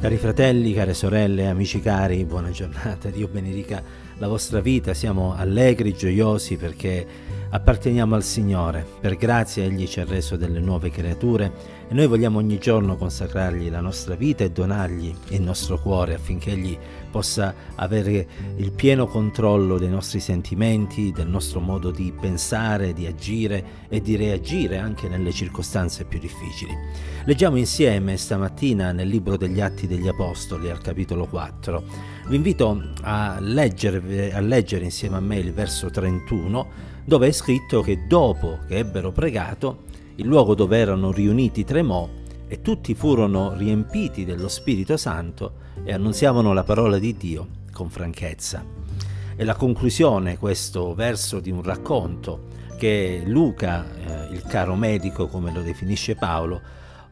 Cari fratelli, care sorelle, amici cari, buona giornata, Dio benedica la vostra vita, siamo allegri, gioiosi perché apparteniamo al Signore, per grazia Egli ci ha reso delle nuove creature e noi vogliamo ogni giorno consacrargli la nostra vita e donargli il nostro cuore affinché Egli possa avere il pieno controllo dei nostri sentimenti, del nostro modo di pensare, di agire e di reagire anche nelle circostanze più difficili. Leggiamo insieme stamattina nel libro degli Atti degli Apostoli al capitolo 4. Vi invito a leggere, a leggere insieme a me il verso 31 dove è scritto che dopo che ebbero pregato, il luogo dove erano riuniti tremò e tutti furono riempiti dello Spirito Santo e annunziavano la parola di Dio con franchezza. È la conclusione, questo verso, di un racconto che Luca, eh, il caro medico come lo definisce Paolo,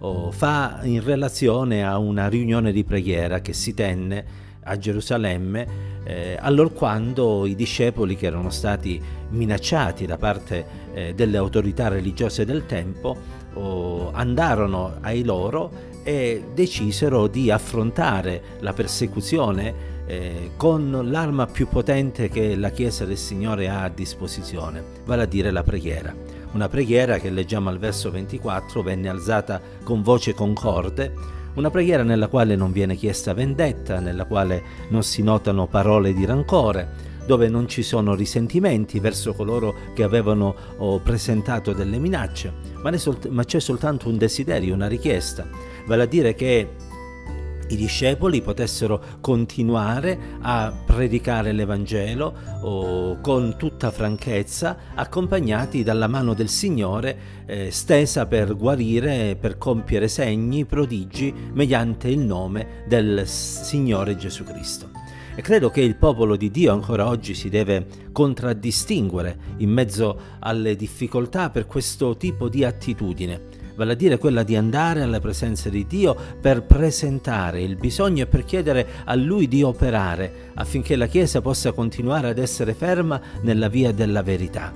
oh, fa in relazione a una riunione di preghiera che si tenne a Gerusalemme, eh, allorquando i discepoli che erano stati minacciati da parte eh, delle autorità religiose del tempo oh, andarono ai loro e decisero di affrontare la persecuzione eh, con l'arma più potente che la Chiesa del Signore ha a disposizione, vale a dire la preghiera. Una preghiera che leggiamo al verso 24 venne alzata con voce concorde una preghiera nella quale non viene chiesta vendetta, nella quale non si notano parole di rancore, dove non ci sono risentimenti verso coloro che avevano oh, presentato delle minacce, ma, ma c'è soltanto un desiderio, una richiesta, vale a dire che i discepoli potessero continuare a predicare l'Evangelo oh, con tutta franchezza, accompagnati dalla mano del Signore eh, stesa per guarire, per compiere segni, prodigi mediante il nome del Signore Gesù Cristo. E credo che il popolo di Dio ancora oggi si deve contraddistinguere in mezzo alle difficoltà per questo tipo di attitudine vale a dire quella di andare alla presenza di Dio per presentare il bisogno e per chiedere a Lui di operare affinché la Chiesa possa continuare ad essere ferma nella via della verità.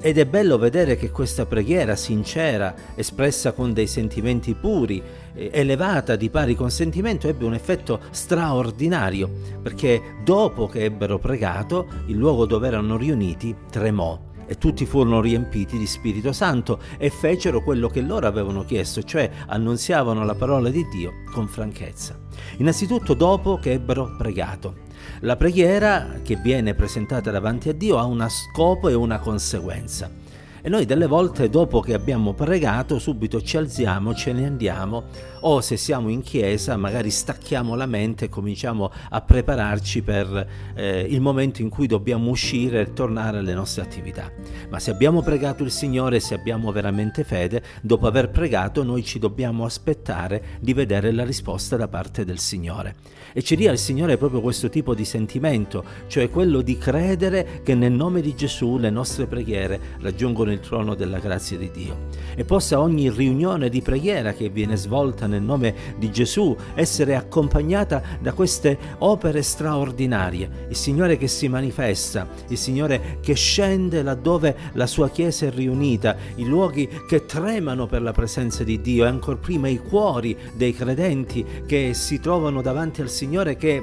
Ed è bello vedere che questa preghiera sincera, espressa con dei sentimenti puri, elevata di pari consentimento, ebbe un effetto straordinario, perché dopo che ebbero pregato, il luogo dove erano riuniti tremò e tutti furono riempiti di Spirito Santo e fecero quello che loro avevano chiesto, cioè annunziavano la parola di Dio con franchezza. Innanzitutto dopo che ebbero pregato. La preghiera che viene presentata davanti a Dio ha uno scopo e una conseguenza. E noi delle volte dopo che abbiamo pregato subito ci alziamo, ce ne andiamo o se siamo in chiesa magari stacchiamo la mente e cominciamo a prepararci per eh, il momento in cui dobbiamo uscire e tornare alle nostre attività. Ma se abbiamo pregato il Signore, se abbiamo veramente fede, dopo aver pregato noi ci dobbiamo aspettare di vedere la risposta da parte del Signore. E ci dia il Signore proprio questo tipo di sentimento, cioè quello di credere che nel nome di Gesù le nostre preghiere raggiungono il trono della grazia di Dio e possa ogni riunione di preghiera che viene svolta nel nome di Gesù essere accompagnata da queste opere straordinarie, il Signore che si manifesta, il Signore che scende laddove la sua Chiesa è riunita, i luoghi che tremano per la presenza di Dio e ancor prima i cuori dei credenti che si trovano davanti al Signore che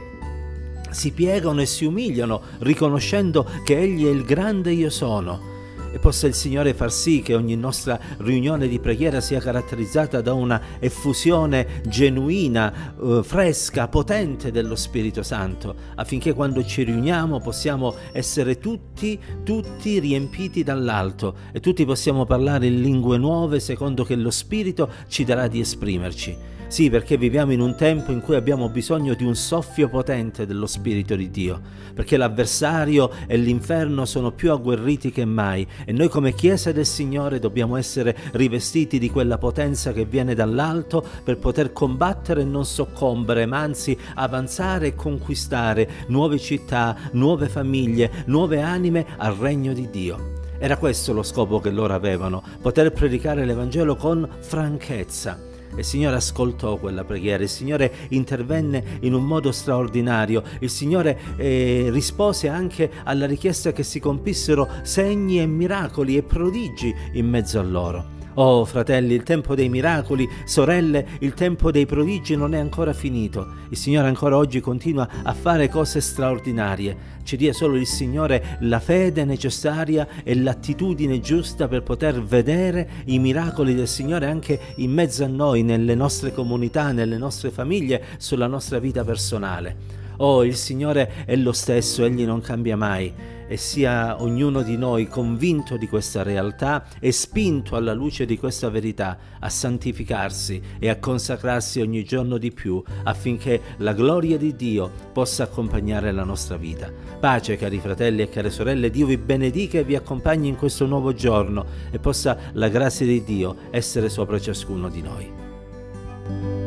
si piegano e si umiliano riconoscendo che Egli è il grande io sono e possa il Signore far sì che ogni nostra riunione di preghiera sia caratterizzata da una effusione genuina, eh, fresca, potente dello Spirito Santo, affinché quando ci riuniamo possiamo essere tutti, tutti riempiti dall'alto e tutti possiamo parlare in lingue nuove secondo che lo Spirito ci darà di esprimerci. Sì, perché viviamo in un tempo in cui abbiamo bisogno di un soffio potente dello Spirito di Dio, perché l'avversario e l'inferno sono più agguerriti che mai e noi come Chiesa del Signore dobbiamo essere rivestiti di quella potenza che viene dall'alto per poter combattere e non soccombere, ma anzi avanzare e conquistare nuove città, nuove famiglie, nuove anime al regno di Dio. Era questo lo scopo che loro avevano, poter predicare l'Evangelo con franchezza il Signore ascoltò quella preghiera, il Signore intervenne in un modo straordinario, il Signore eh, rispose anche alla richiesta che si compissero segni e miracoli e prodigi in mezzo a loro. Oh fratelli, il tempo dei miracoli, sorelle, il tempo dei prodigi non è ancora finito. Il Signore ancora oggi continua a fare cose straordinarie. Ci dia solo il Signore la fede necessaria e l'attitudine giusta per poter vedere i miracoli del Signore anche in mezzo a noi, nelle nostre comunità, nelle nostre famiglie, sulla nostra vita personale. Oh, il Signore è lo stesso, Egli non cambia mai e sia ognuno di noi convinto di questa realtà e spinto alla luce di questa verità a santificarsi e a consacrarsi ogni giorno di più affinché la gloria di Dio possa accompagnare la nostra vita. Pace cari fratelli e care sorelle, Dio vi benedica e vi accompagni in questo nuovo giorno e possa la grazia di Dio essere sopra ciascuno di noi.